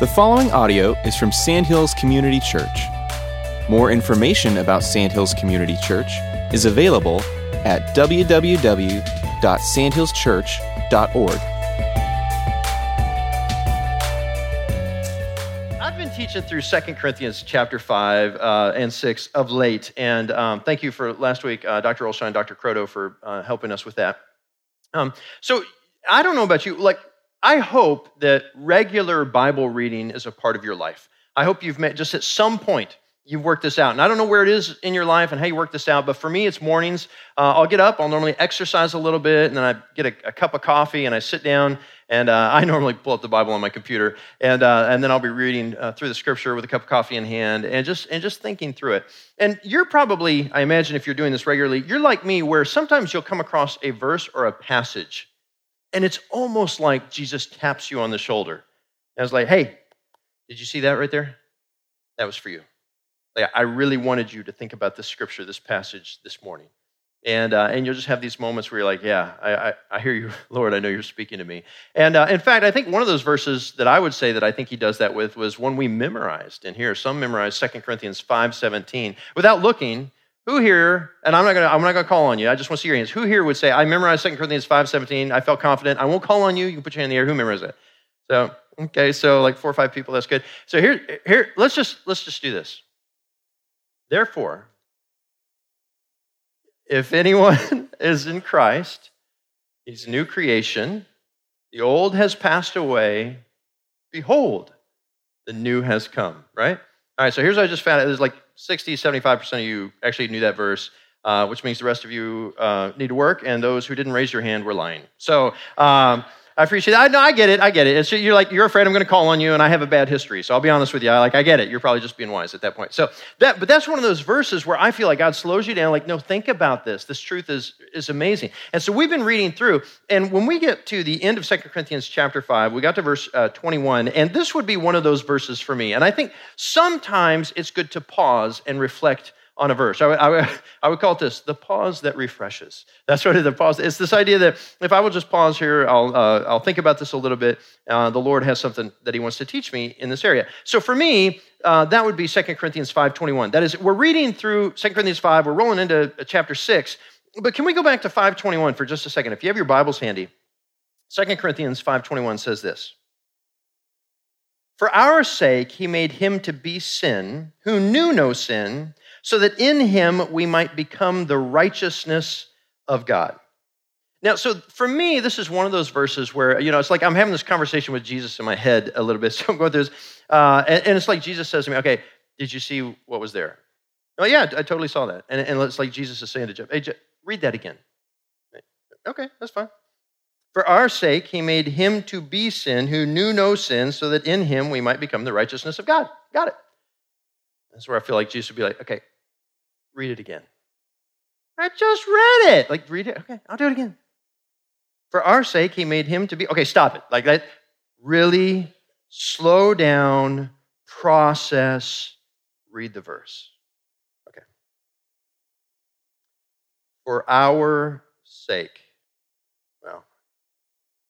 The following audio is from Sandhills Community Church. More information about Sandhills Community Church is available at www.sandhillschurch.org. I've been teaching through Second Corinthians chapter 5 uh, and 6 of late, and um, thank you for last week, uh, Dr. Olshine, Dr. Croto, for uh, helping us with that. Um, so I don't know about you, like I hope that regular Bible reading is a part of your life. I hope you've met just at some point you've worked this out. And I don't know where it is in your life and how you work this out, but for me, it's mornings. Uh, I'll get up, I'll normally exercise a little bit, and then I get a, a cup of coffee and I sit down. And uh, I normally pull up the Bible on my computer, and, uh, and then I'll be reading uh, through the scripture with a cup of coffee in hand and just, and just thinking through it. And you're probably, I imagine if you're doing this regularly, you're like me, where sometimes you'll come across a verse or a passage and it's almost like Jesus taps you on the shoulder. And it's like, hey, did you see that right there? That was for you. Like, I really wanted you to think about this scripture, this passage this morning. And, uh, and you'll just have these moments where you're like, yeah, I, I, I hear you, Lord. I know you're speaking to me. And uh, in fact, I think one of those verses that I would say that I think he does that with was one we memorized in here. Some memorized 2 Corinthians 5.17. Without looking, who here, and I'm not gonna, I'm not gonna call on you, I just want to see your hands. Who here would say, I memorized 2 Corinthians 5:17, I felt confident, I won't call on you, you can put your hand in the air, who memorized it? So, okay, so like four or five people, that's good. So here, here, let's just let's just do this. Therefore, if anyone is in Christ, he's a new creation. The old has passed away. Behold, the new has come, right? All right, so here's what I just found. There's like 60, 75% of you actually knew that verse, uh, which means the rest of you uh, need to work, and those who didn't raise your hand were lying. So, um, I appreciate that. I, no, I get it. I get it. It's, you're like, you're afraid I'm going to call on you, and I have a bad history. So I'll be honest with you. I, like, I get it. You're probably just being wise at that point. So that, but that's one of those verses where I feel like God slows you down. Like, no, think about this. This truth is, is amazing. And so we've been reading through, and when we get to the end of Second Corinthians chapter 5, we got to verse uh, 21, and this would be one of those verses for me. And I think sometimes it's good to pause and reflect on a verse. I would, I, would, I would, call it this the pause that refreshes. That's of the pause. It's this idea that if I will just pause here, I'll, uh, I'll think about this a little bit. Uh, the Lord has something that He wants to teach me in this area. So for me, uh, that would be 2 Corinthians 5.21. That is, we're reading through 2 Corinthians 5, we're rolling into uh, chapter 6. But can we go back to 5.21 for just a second? If you have your Bibles handy, 2 Corinthians 5.21 says this. For our sake, he made him to be sin, who knew no sin, so that in him we might become the righteousness of God. Now, so for me, this is one of those verses where, you know, it's like I'm having this conversation with Jesus in my head a little bit. So I'm going through this, uh, and, and, it's like Jesus says to me, okay, did you see what was there? Oh, yeah, I totally saw that. And, and it's like Jesus is saying to Jeff, hey, Jeff, read that again. Okay, that's fine. For our sake, he made him to be sin who knew no sin, so that in him we might become the righteousness of God. Got it. That's where I feel like Jesus would be like, okay, read it again. I just read it. Like, read it. Okay, I'll do it again. For our sake, he made him to be. Okay, stop it. Like that. Really slow down, process, read the verse. Okay. For our sake. Well,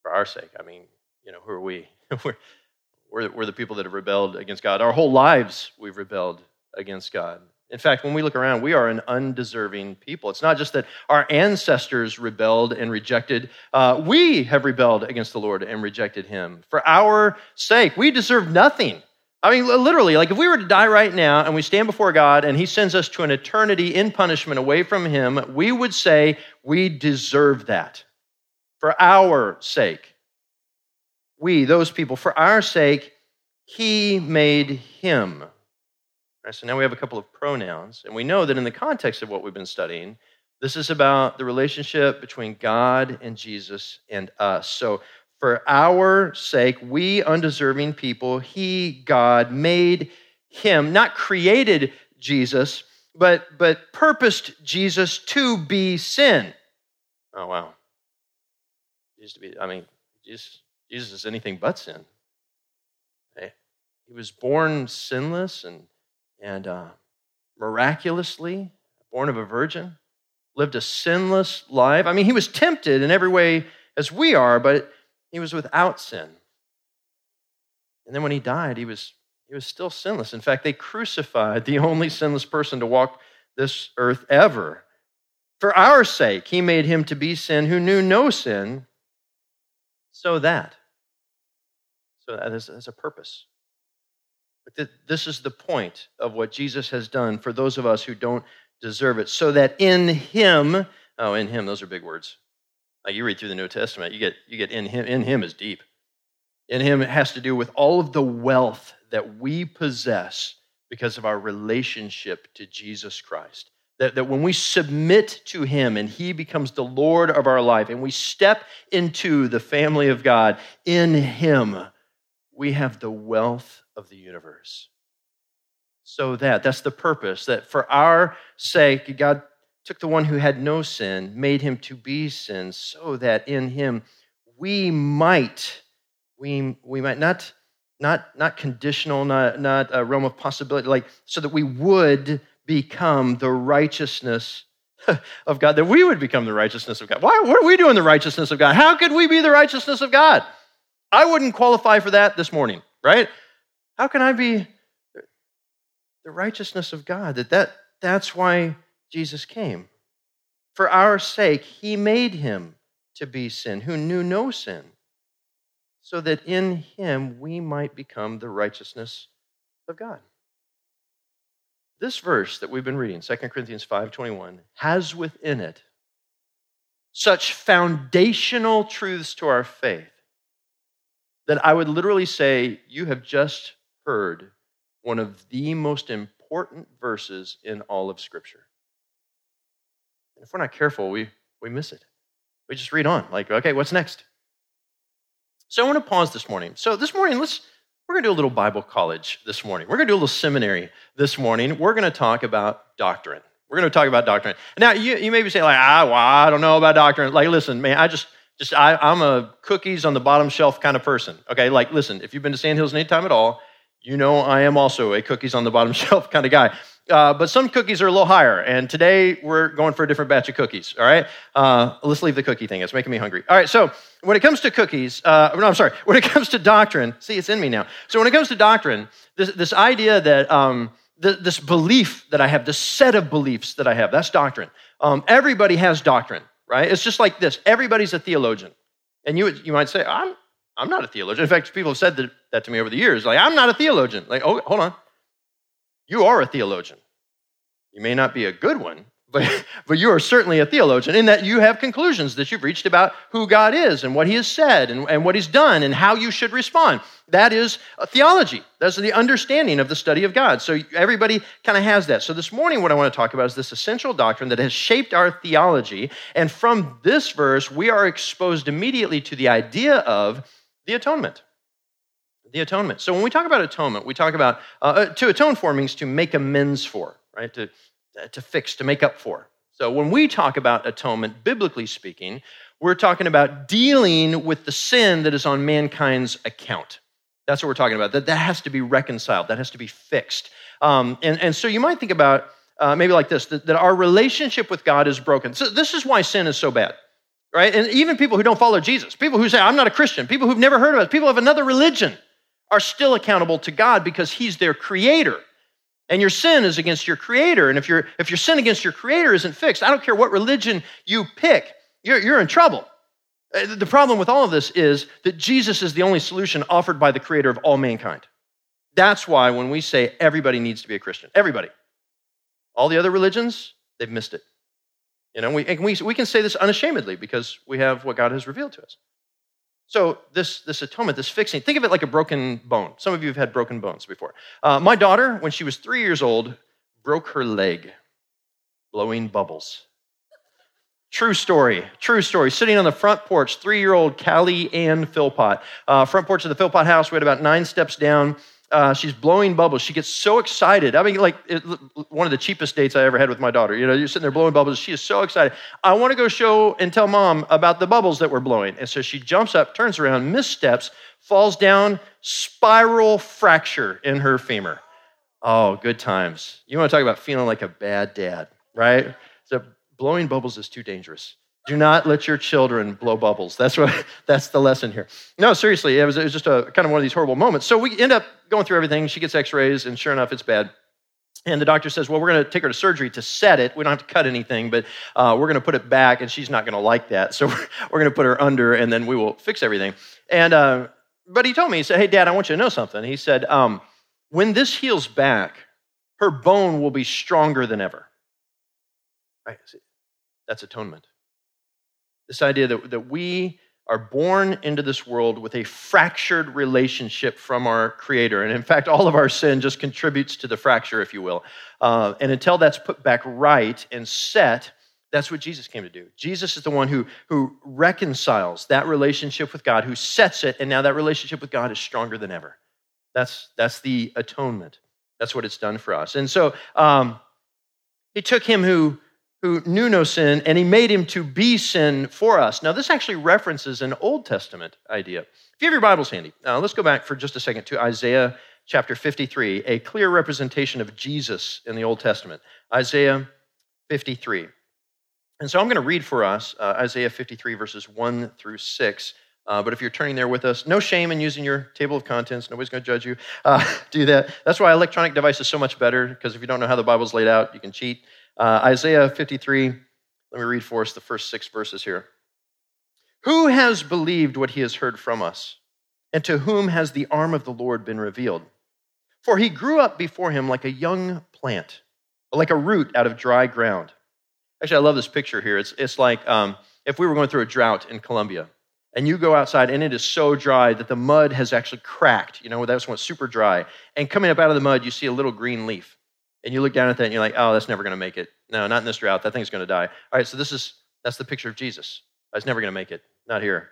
for our sake, I mean, you know, who are we? we're, we're, we're the people that have rebelled against God. Our whole lives, we've rebelled against God. In fact, when we look around, we are an undeserving people. It's not just that our ancestors rebelled and rejected, uh, we have rebelled against the Lord and rejected Him. For our sake, we deserve nothing. I mean, literally, like if we were to die right now and we stand before God and He sends us to an eternity in punishment away from Him, we would say we deserve that. For our sake, we, those people, for our sake, He made Him Right, so now we have a couple of pronouns, and we know that in the context of what we've been studying, this is about the relationship between God and Jesus and us. So, for our sake, we undeserving people, He, God, made Him, not created Jesus, but, but purposed Jesus to be sin. Oh, wow. Jesus to be, I mean, Jesus, Jesus is anything but sin. He was born sinless and and uh, miraculously born of a virgin, lived a sinless life. I mean, he was tempted in every way as we are, but he was without sin. And then when he died, he was, he was still sinless. In fact, they crucified the only sinless person to walk this earth ever. For our sake, he made him to be sin who knew no sin, so that. So that is, a purpose. But this is the point of what Jesus has done for those of us who don't deserve it, so that in him, oh, in him, those are big words. Like you read through the New Testament, you get, you get in him, in him is deep. In him, it has to do with all of the wealth that we possess because of our relationship to Jesus Christ. That, that when we submit to him and he becomes the Lord of our life and we step into the family of God, in him, we have the wealth of the universe. So that, that's the purpose, that for our sake, God took the one who had no sin, made him to be sin, so that in him we might, we, we might not, not, not conditional, not, not a realm of possibility, like so that we would become the righteousness of God, that we would become the righteousness of God. Why? What are we doing the righteousness of God? How could we be the righteousness of God? I wouldn't qualify for that this morning, right? How can I be the righteousness of God? That, that that's why Jesus came. For our sake, he made him to be sin, who knew no sin, so that in him we might become the righteousness of God. This verse that we've been reading, 2 Corinthians 5:21, has within it such foundational truths to our faith that I would literally say you have just heard one of the most important verses in all of Scripture. And if we're not careful, we, we miss it. We just read on, like, okay, what's next? So I want to pause this morning. So this morning, let's we're going to do a little Bible college this morning. We're going to do a little seminary this morning. We're going to talk about doctrine. We're going to talk about doctrine. Now, you, you may be saying, like, ah, well, I don't know about doctrine. Like, listen, man, I just, just I, I'm a cookies on the bottom shelf kind of person. Okay, like, listen, if you've been to Sandhills any time at all, you know I am also a cookies on the bottom shelf kind of guy. Uh, but some cookies are a little higher. And today we're going for a different batch of cookies. All right. Uh, let's leave the cookie thing. It's making me hungry. All right. So when it comes to cookies, uh, no, I'm sorry. When it comes to doctrine, see, it's in me now. So when it comes to doctrine, this, this idea that um, this belief that I have, this set of beliefs that I have, that's doctrine. Um, everybody has doctrine, right? It's just like this. Everybody's a theologian. And you, you might say, I'm, I'm not a theologian. In fact, people have said that, that to me over the years. Like, I'm not a theologian. Like, oh, hold on. You are a theologian. You may not be a good one, but, but you are certainly a theologian in that you have conclusions that you've reached about who God is and what He has said and, and what He's done and how you should respond. That is uh, theology. That's the understanding of the study of God. So everybody kind of has that. So this morning, what I want to talk about is this essential doctrine that has shaped our theology. And from this verse, we are exposed immediately to the idea of the atonement the atonement. So when we talk about atonement, we talk about uh, uh, to atone for means to make amends for, right? To, to fix, to make up for. So when we talk about atonement, biblically speaking, we're talking about dealing with the sin that is on mankind's account. That's what we're talking about. That, that has to be reconciled, that has to be fixed. Um, and, and so you might think about uh, maybe like this that, that our relationship with God is broken. So this is why sin is so bad right? And even people who don't follow Jesus, people who say, I'm not a Christian, people who've never heard of it, people of another religion, are still accountable to God because He's their creator. And your sin is against your creator. And if, your if your sin against your creator isn't fixed, I don't care what religion you pick, you're, you're in trouble. Uh, the problem with all of this is that Jesus is the only solution offered by the creator of all mankind. That's why when we say everybody needs to be a Christian, everybody, all the other religions, they've missed it. You know, we, we, we can say this unashamedly because we have what God has revealed to us. So this, this atonement, this fixing, think of it like a broken bone. Some of you have had broken bones before. Uh, my daughter, when she was three years old, broke her leg, blowing bubbles. True story, true story. Sitting on the front porch, three year old Callie Ann Philpott. Uh, front porch of the Philpott house, we had about nine steps down uh, she's blowing bubbles. She gets so excited. I mean, like it, one of the cheapest dates I ever had with my daughter. You know, you're sitting there blowing bubbles. She is so excited. I want to go show and tell mom about the bubbles that we're blowing. And so she jumps up, turns around, missteps, falls down, spiral fracture in her femur. Oh, good times. You want to talk about feeling like a bad dad, right? So blowing bubbles is too dangerous. Do not let your children blow bubbles. That's what that's the lesson here. No, seriously, it was, it was just a kind of one of these horrible moments. So we end up going through everything. She gets x-rays, and sure enough, it's bad. And the doctor says, Well, we're going to take her to surgery to set it. We don't have to cut anything, but uh, we're going to put it back, and she's not going to like that. So we're, we're going to put her under, and then we will fix everything. And, uh, but he told me, he said, Hey, Dad, I want you to know something. He said, um, When this heals back, her bone will be stronger than ever. Right? That's atonement. This idea that, that we are born into this world with a fractured relationship from our Creator. And in fact, all of our sin just contributes to the fracture, if you will. Uh, and until that's put back right and set, that's what Jesus came to do. Jesus is the one who, who reconciles that relationship with God, who sets it, and now that relationship with God is stronger than ever. That's, that's the atonement. That's what it's done for us. And so um, took him who who knew no sin, and he made him to be sin for us. Now, this actually references an Old Testament idea. If you have your Bibles handy, now let's go back for just a second to Isaiah chapter 53, a clear representation of Jesus in the Old Testament. Isaiah 53. And so I'm going to read for us uh, Isaiah 53, verses 1 through 6. Uh, but if you're turning there with us, no shame in using your table of contents. Nobody's going to judge you. Uh, do that. That's why electronic device is so much better, because if you don't know how the Bible's laid out, you can cheat. Uh, Isaiah 53, let me read for us the first six verses here. Who has believed what he has heard from us? And to whom has the arm of the Lord been revealed? For he grew up before him like a young plant, like a root out of dry ground. Actually, I love this picture here. It's, it's like um, if we were going through a drought in Columbia, and you go outside and it is so dry that the mud has actually cracked. You know, that's when it's super dry. And coming up out of the mud, you see a little green leaf. And you look down at that and you're like, oh, that's never going to make it. No, not in this drought. That thing's going to die. All right, so this is that's the picture of Jesus. Oh, He's never going to make it. Not here.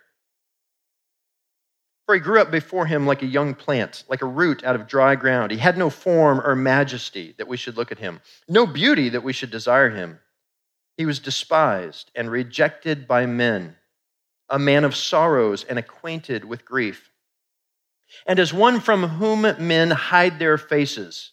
For he grew up before him like a young plant, like a root out of dry ground. He had no form or majesty that we should look at him, no beauty that we should desire him. He was despised and rejected by men, a man of sorrows and acquainted with grief. And as one from whom men hide their faces,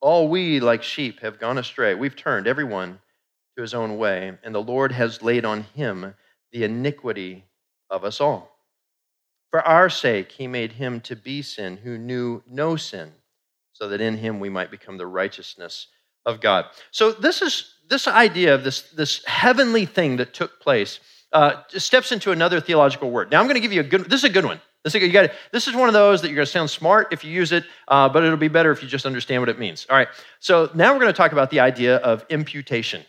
All we, like sheep, have gone astray. We've turned everyone to his own way, and the Lord has laid on him the iniquity of us all. For our sake, he made him to be sin who knew no sin, so that in him we might become the righteousness of God. So, this is this idea of this, this heavenly thing that took place uh, steps into another theological word. Now, I'm going to give you a good, this is a good one. This, you got this is one of those that you're going to sound smart if you use it, uh, but it'll be better if you just understand what it means. All right, so now we're going to talk about the idea of imputation.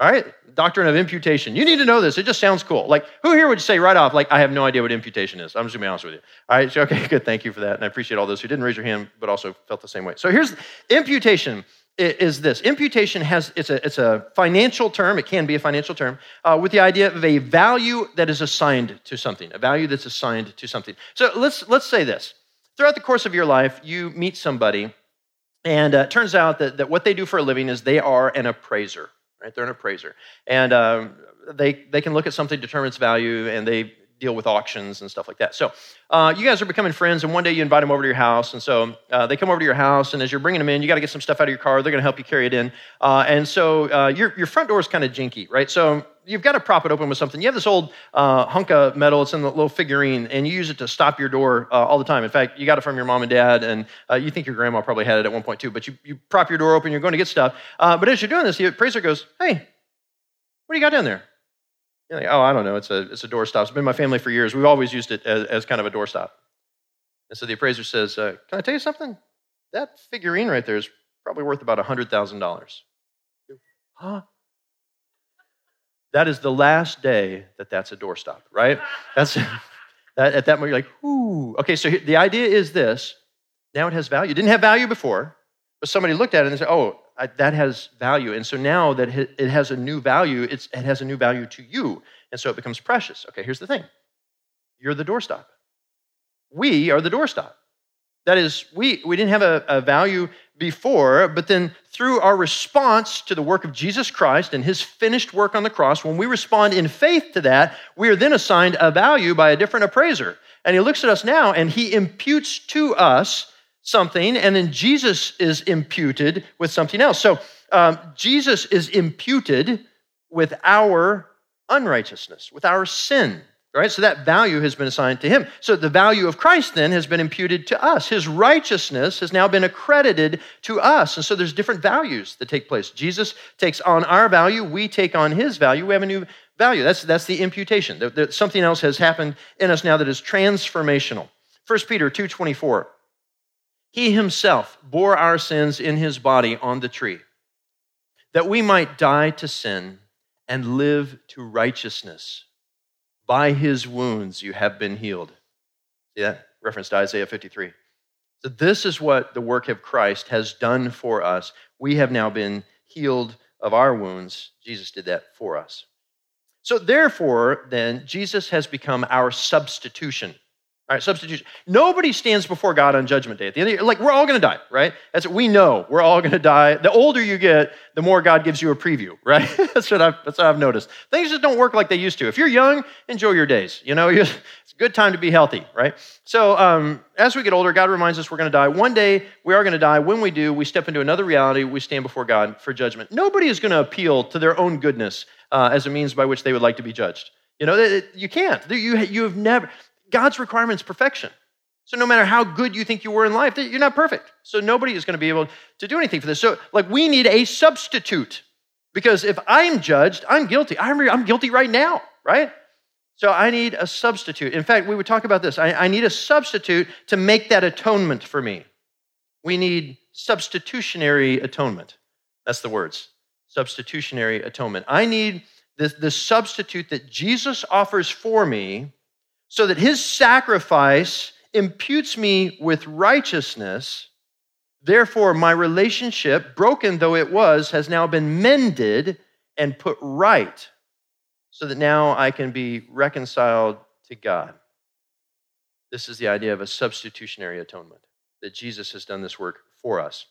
All right, doctrine of imputation. You need to know this. It just sounds cool. Like, who here would say right off, like, I have no idea what imputation is? I'm just going to be honest with you. All right, so, okay, good. Thank you for that. And I appreciate all those who didn't raise your hand, but also felt the same way. So here's imputation is this. Imputation has it's a, it's a financial term it can be a financial term uh, with the idea of a value that is assigned to something a value that's assigned to something. So let's let's say this. Throughout the course of your life you meet somebody and uh, it turns out that, that what they do for a living is they are an appraiser right? They're an appraiser. And um, they they can look at something determine its value and they deal with auctions and stuff like that. So uh, you guys are becoming friends, and one day you invite them over to your house, and so uh, they come over to your house, and as you're bringing them in, you got to get some stuff out of your car. They're going to help you carry it in, uh, and so uh, your your front door is kind of jinky, right? So you've got to prop it open with something. You have this old uh, hunk of metal; it's in the little figurine, and you use it to stop your door uh, all the time. In fact, you got it from your mom and dad, and you think your grandma probably had it at one point too. But you you prop your door open, you're going to get stuff, but as you're doing this, the appraiser goes, "Hey, what do you got down there?" You're like, oh, I don't know. It's a, it's a doorstop. It's been in my family for years. We've always used it as, as kind of a doorstop. And so the appraiser says, uh, Can I tell you something? That figurine right there is probably worth about $100,000. Huh? That is the last day that that's a doorstop, right? That's that, at that moment you're like, ooh. Okay, so the idea is this. Now it has value. It didn't have value before, but somebody looked at it and said, oh, That has value. And so now that it has a new value, it has a new value to you. And so it becomes precious. Okay, here's the thing you're the doorstop. We are the doorstop. That is, we, we didn't have a, a value before, but then through our response to the work of Jesus Christ and his finished work on the cross, when we respond in faith to that, we are then assigned a value by a different appraiser. And he looks at us now and he imputes to us something, and then Jesus is imputed with something else. So um, Jesus is imputed with our unrighteousness, with our sin. Right? So that value has been assigned to him. So the value of Christ then has been imputed to us. His righteousness has now been accredited to us. And so there's different values that take place. Jesus takes on our value, we take on his value. We have a new value. That's, that's the imputation. That, that something else has happened in us now that is transformational. 1 Peter 2:24. He himself bore our sins in his body on the tree, that we might die to sin and live to righteousness. By his wounds you have been healed. See that? Reference to Isaiah 53. So, this is what the work of Christ has done for us. We have now been healed of our wounds. Jesus did that for us. So, therefore, then, Jesus has become our substitution. All right, substitution. Nobody stands before God on Judgment Day. At the end of the year, like we're all going to die, right? That's what we know. We're all going to die. The older you get, the more God gives you a preview, right? that's what I've that's what I've noticed. Things just don't work like they used to. If you're young, enjoy your days. You know, it's a good time to be healthy, right? So um, as we get older, God reminds us we're going to die. One day we are going to die. When we do, we step into another reality. We stand before God for judgment. Nobody is going to appeal to their own goodness uh, as a means by which they would like to be judged. You know, you can't. You, you have never, God's requirement is perfection. So no matter how good you think you were in life, you're not perfect. So nobody is going to be able to do anything for this. So like we need a substitute because if I'm judged, I'm guilty. I'm, I'm guilty right now, right? So I need a substitute. In fact, we would talk about this. I, I need a substitute to make that atonement for me. We need substitutionary atonement. That's the words. Substitutionary atonement. I need the, the substitute that Jesus offers for me so that his sacrifice imputes me with righteousness. Therefore, my relationship, broken though it was, has now been mended and put right, so that now I can be reconciled to God. This is the idea of a substitutionary atonement, that Jesus has done this work for us.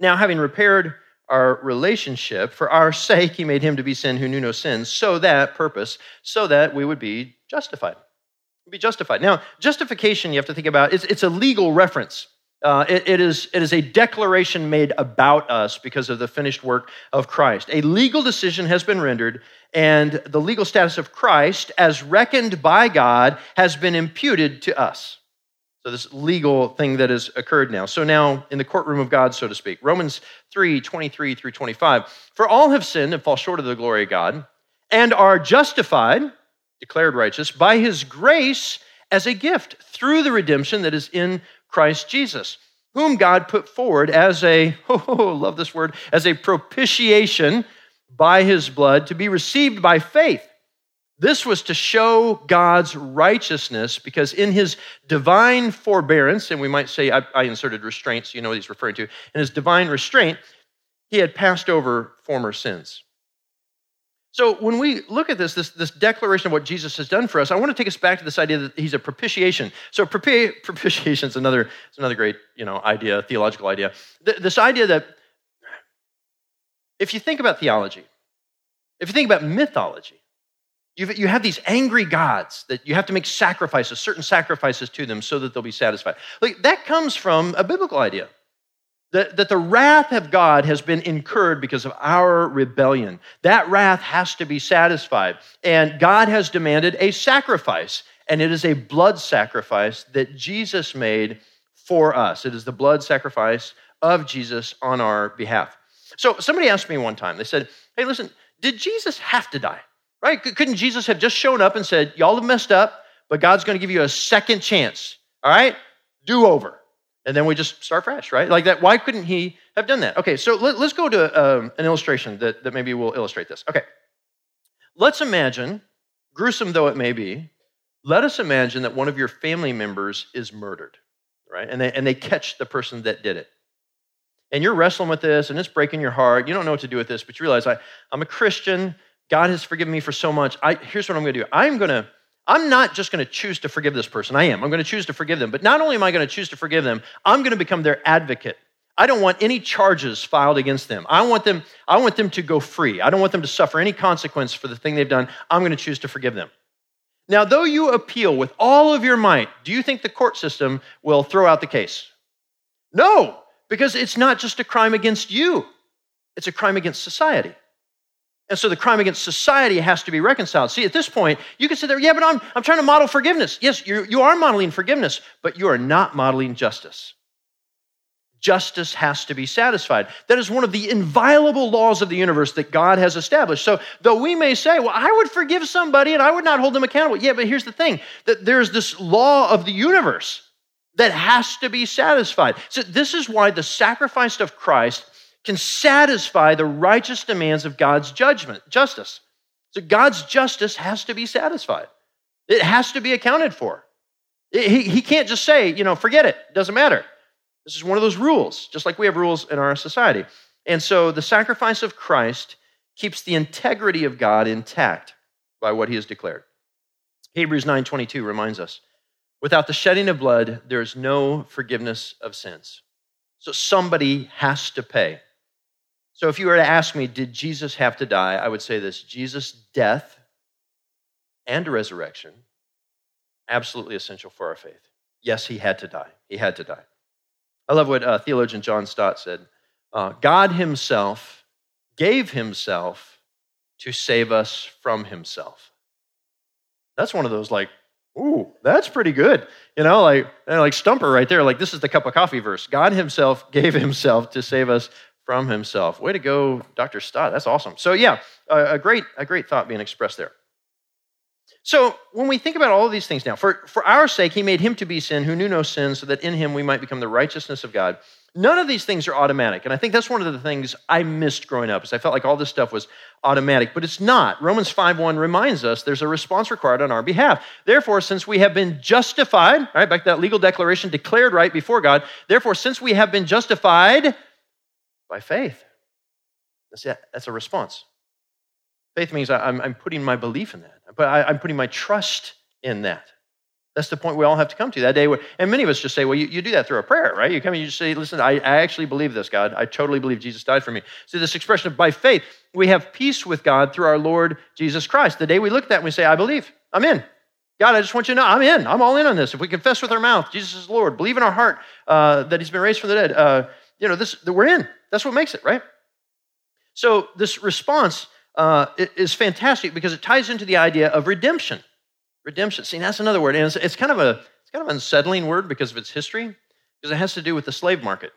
Now, having repaired our relationship, for our sake, he made him to be sin who knew no sin, so that, purpose, so that we would be justified. Be justified. Now, justification, you have to think about, it's, it's a legal reference. Uh, it, it, is, it is a declaration made about us because of the finished work of Christ. A legal decision has been rendered, and the legal status of Christ, as reckoned by God, has been imputed to us. So, this legal thing that has occurred now. So, now in the courtroom of God, so to speak. Romans 3 23 through 25. For all have sinned and fall short of the glory of God, and are justified declared righteous by his grace as a gift through the redemption that is in Christ Jesus, whom God put forward as a, oh, love this word, as a propitiation by his blood to be received by faith. This was to show God's righteousness because in his divine forbearance, and we might say I, I inserted restraints, you know what he's referring to, in his divine restraint, he had passed over former sins. So when we look at this, this, this declaration of what Jesus has done for us, I want to take us back to this idea that he's a propitiation. So propitiation is another, it's another great you know, idea, theological idea. This idea that if you think about theology, if you think about mythology, You've, you have these angry gods that you have to make sacrifices, certain sacrifices to them so that they'll be satisfied. Like, that comes from a biblical idea that, that the wrath of God has been incurred because of our rebellion. That wrath has to be satisfied. And God has demanded a sacrifice, and it is a blood sacrifice that Jesus made for us. It is the blood sacrifice of Jesus on our behalf. So somebody asked me one time, they said, Hey, listen, did Jesus have to die? Right? Couldn't Jesus have just shown up and said, Y'all have messed up, but God's going to give you a second chance? All right? Do over and then we just start fresh, right? Like that. Why couldn't he have done that? Okay, so let, us go to um, an illustration that, that maybe will illustrate this. Okay, let's imagine, gruesome though it may be, let us imagine that one of your family members is murdered, right? And they, and they catch the person that did it. and you're wrestling with this and it's breaking your heart, you don't know what to do with this, but you realize I, I'm a Christian. God has forgiven me for so much. I, here's what I'm going to do. I'm going to, I'm not just going to choose to forgive this person. I am. I'm going to choose to forgive them. But not only am I going to choose to forgive them, I'm going to become their advocate. I don't want any charges filed against them. I want them, I want them to go free. I don't want them to suffer any consequence for the thing they've done. I'm going to choose to forgive them. Now, though you appeal with all of your might, do you think the court system will throw out the case? No, because it's not just a crime against you, it's a crime against society. And so the crime against society has to be reconciled. See, at this point, you can sit there, yeah, but I'm, I'm trying to model forgiveness. Yes, you you are modeling forgiveness, but you are not modeling justice. Justice has to be satisfied. That is one of the inviolable laws of the universe that God has established. So, though we may say, well, I would forgive somebody and I would not hold them accountable. Yeah, but here's the thing that there's this law of the universe that has to be satisfied. So, this is why the sacrifice of Christ can satisfy the righteous demands of God's judgment, justice. So God's justice has to be satisfied. It has to be accounted for. He, he can't just say, you know, forget it, doesn't matter. This is one of those rules, just like we have rules in our society. And so the sacrifice of Christ keeps the integrity of God intact by what he has declared. Hebrews 9:22 reminds us, without the shedding of blood there is no forgiveness of sins. So somebody has to pay. So if you were to ask me, did Jesus have to die? I would say this Jesus' death and resurrection, absolutely essential for our faith. Yes, he had to die. He had to die. I love what uh, theologian John Stott said uh, God himself gave himself to save us from himself. That's one of those like, ooh, that's pretty good. You know, like, like Stumper right there. Like, this is the cup of coffee verse. God himself gave himself to save us from himself. Way to go, Dr. Stott. That's awesome. So, yeah, a, great, a great thought being expressed there. So, when we think about all of these things now, for, for our sake, he made him to be sin who knew no sin, so that in him we might become the righteousness of God. None of these things are automatic. And I think that's one of the things I missed growing up, is I felt like all this stuff was automatic, but it's not. Romans 5.1 reminds us there's a response required on our behalf. Therefore, since we have been justified, right, back to that legal declaration, declared right before God, therefore, since we have been justified by faith. That's, it. That's a response. Faith means I'm, I'm putting my belief in that, but I'm putting my trust in that. That's the point we all have to come to that day. Where, and many of us just say, well, you, you do that through a prayer, right? You come and you just say, listen, I, I actually believe this, God. I totally believe Jesus died for me. So, this expression of by faith, we have peace with God through our Lord Jesus Christ. The day we look at that and we say, I believe, I'm in. God, I just want you to know, I'm in. I'm all in on this. If we confess with our mouth, Jesus is Lord, believe in our heart uh, that He's been raised from the dead, uh, you know, this, that we're in. That's what makes it, right? So this response uh, is fantastic because it ties into the idea of redemption. Redemption. See, that's another word, and it's, it's kind of a it's kind of unsettling word because of its history, because it has to do with the slave market.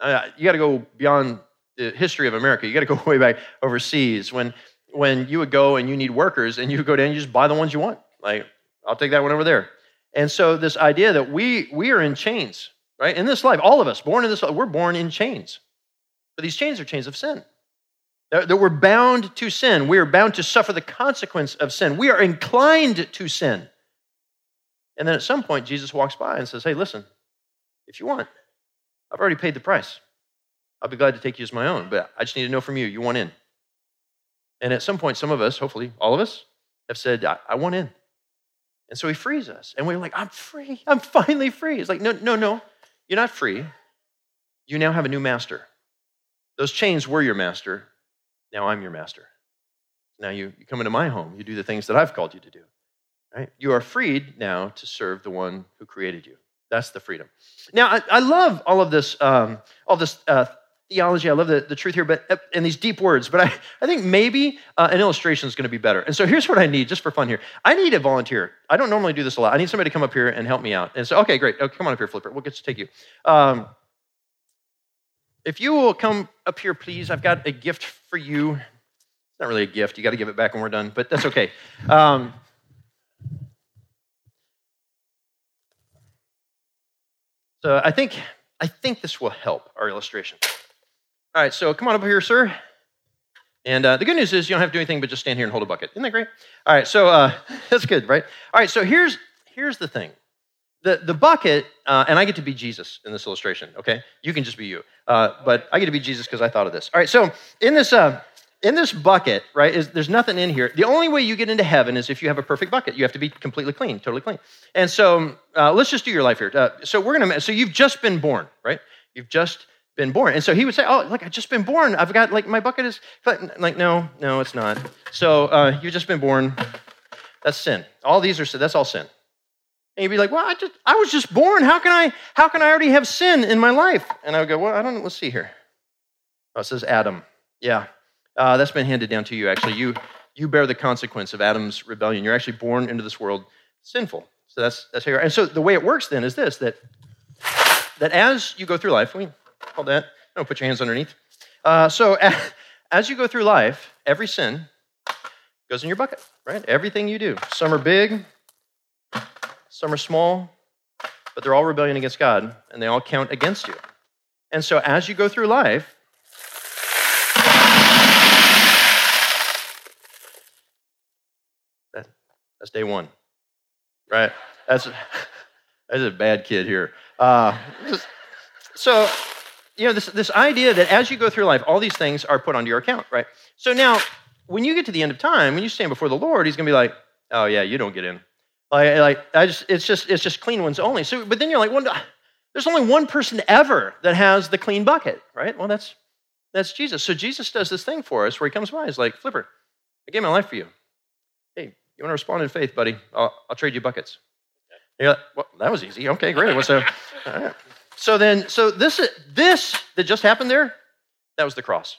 Uh, you got to go beyond the history of America. You got to go way back overseas when when you would go and you need workers, and you would go down and you just buy the ones you want. Like, I'll take that one over there. And so this idea that we we are in chains right? In this life, all of us, born in this life, we're born in chains. But these chains are chains of sin. That we're bound to sin. We are bound to suffer the consequence of sin. We are inclined to sin. And then at some point, Jesus walks by and says, Hey, listen, if you want, I've already paid the price. I'll be glad to take you as my own, but I just need to know from you, you want in. And at some point, some of us, hopefully all of us, have said, I, I want in. And so he frees us. And we're like, I'm free. I'm finally free. It's like, no, no, no. You're not free. You now have a new master. Those chains were your master. Now I'm your master. Now you, you come into my home. You do the things that I've called you to do. Right? You are freed now to serve the one who created you. That's the freedom. Now, I, I love all of this, um, all this uh, theology. I love the, the truth here, but uh, and these deep words. But I, I think maybe uh, an illustration is going to be better. And so here's what I need, just for fun here. I need a volunteer. I don't normally do this a lot. I need somebody to come up here and help me out. And so, okay, great. Oh, come on up here, Flipper. We'll get to take you. Um, if you will come up here, please. I've got a gift for you. It's not really a gift. You got to give it back when we're done, but that's okay. Um, so I think I think this will help our illustration. All right, so come on up here, sir. And uh, the good news is you don't have to do anything but just stand here and hold a bucket. Isn't that great? All right, so uh, that's good, right? All right, so here's here's the thing. the, the bucket, uh, and I get to be Jesus in this illustration, okay? You can just be you. Uh, but I get to be Jesus because I thought of this. All right, so in this, uh, in this bucket, right, is, there's nothing in here. The only way you get into heaven is if you have a perfect bucket. You have to be completely clean, totally clean. And so uh, let's just do your life here. So we're going to, so you've just been born, right? You've just been born. And so he would say, Oh, look, I've just been born. I've got, like, my bucket is, like, no, no, it's not. So uh, you've just been born. That's sin. All these are sin. That's all sin. And you'd be like, well, I just I was just born. How can I how can I already have sin in my life? And I would go, well, I don't. Let's see here. Oh, it says Adam. Yeah. Uh, that's been handed down to you, actually. You you bear the consequence of Adam's rebellion. You're actually born into this world sinful. So that's that's how you are. And so the way it works then is this that that as you go through life, let me hold that. Don't put your hands underneath. Uh, so as, you go through life, every sin goes in your bucket, right? Everything you do. Some are big, some are small, but they're all rebellion against God, and they all count against you. And so as you go through life, that, that's day one, right? That's, that's a bad kid here. Uh, so, you know, this, this idea that as you go through life, all these things are put onto your account, right? So now, when you get to the end of time, when you stand before the Lord, He's going to be like, oh, yeah, you don't get in. Like, like I just, it's just, it's just clean ones only. So, but then you're like, well, there's only one person ever that has the clean bucket, right? Well, that's, that's Jesus. So Jesus does this thing for us where he comes by. He's like, Flipper, I gave my life for you. Hey, you want to respond in faith, buddy? I'll, I'll trade you buckets. Yeah, like, well, that was easy. Okay, great. What's so, so then, so this, this that just happened there, that was the cross.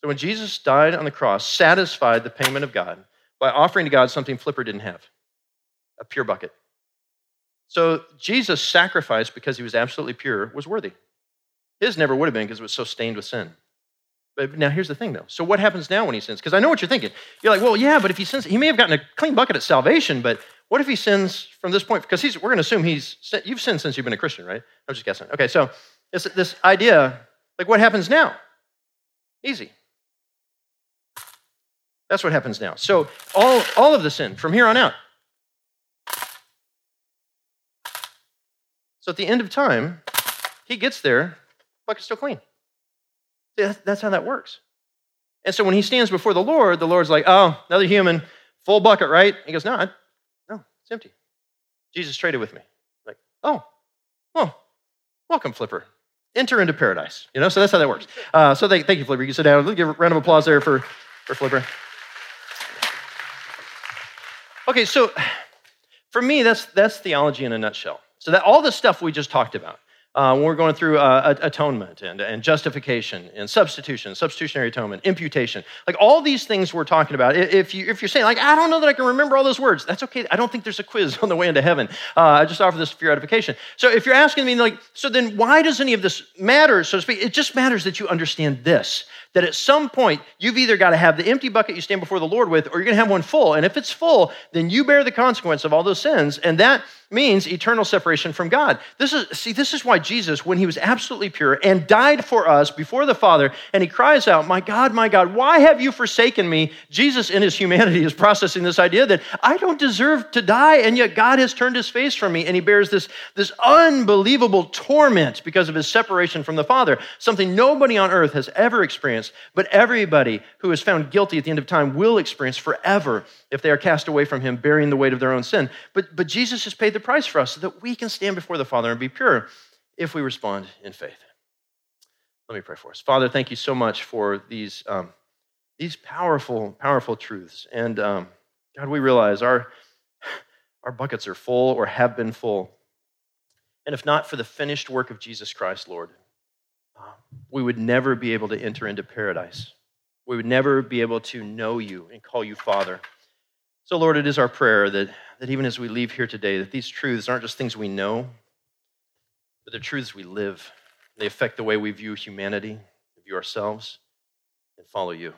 So when Jesus died on the cross, satisfied the payment of God by offering to God something Flipper didn't have a pure bucket. So Jesus' sacrifice, because he was absolutely pure, was worthy. His never would have been because it was so stained with sin. But now here's the thing, though. So what happens now when he sins? Because I know what you're thinking. You're like, well, yeah, but if he sins, he may have gotten a clean bucket at salvation, but what if he sins from this point? Because we're going to assume he's you've sinned since you've been a Christian, right? I'm just guessing. Okay, so this, this idea, like, what happens now? Easy. That's what happens now. So all, all of the sin from here on out, So at the end of time, he gets there, bucket's still clean. That's how that works. And so when he stands before the Lord, the Lord's like, oh, another human, full bucket, right? He goes, no, it's empty. Jesus traded with me. Like, oh, oh, welcome, Flipper. Enter into paradise. You know, so that's how that works. Uh, so thank, thank you, Flipper. You can sit down. Let's give a round of applause there for, for Flipper. Okay, so for me, that's, that's theology in a nutshell. So that all the stuff we just talked about, uh, when we're going through uh, atonement and, and justification and substitution, substitutionary atonement, imputation, like all these things we're talking about. If, you, if you're saying, like, I don't know that I can remember all those words, that's okay. I don't think there's a quiz on the way into heaven. Uh, I just offer this for your edification. So if you're asking me, like, so then why does any of this matter, so to speak? It just matters that you understand this that at some point you've either got to have the empty bucket you stand before the Lord with, or you're going to have one full. And if it's full, then you bear the consequence of all those sins. And that means eternal separation from God. This is see, this is why Jesus, when he was absolutely pure and died for us before the Father, and he cries out, My God, my God, why have you forsaken me? Jesus, in his humanity, is processing this idea that I don't deserve to die, and yet God has turned his face from me, and he bears this, this unbelievable torment because of his separation from the Father, something nobody on earth has ever experienced, but everybody who is found guilty at the end of time will experience forever if they are cast away from him, bearing the weight of their own sin. But, but Jesus has paid the price for us so that we can stand before the Father and be pure if we respond in faith. Let me pray for us. Father, thank you so much for these, um, these powerful, powerful truths. And um, God, we realize our, our buckets are full or have been full. And if not for the finished work of Jesus Christ, Lord, we would never be able to enter into paradise. We would never be able to know you and call you Father. So, Lord, it is our prayer that, that even as we leave here today, that these truths aren't just things we know, but they're truths we live. They affect the way we view humanity, view ourselves, and follow you.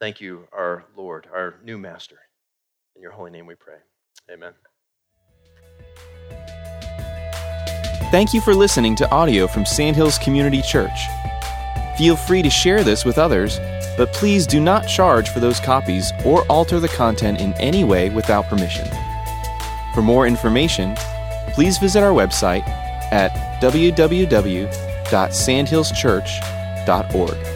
Thank you, our Lord, our new master. In your holy name we pray. Amen. Thank you for listening to audio from Sandhills Community Church. Feel free to share this with others but please do not charge for those copies or alter the content in any way without permission. For more information, please visit our website at www.sandhillschurch.org.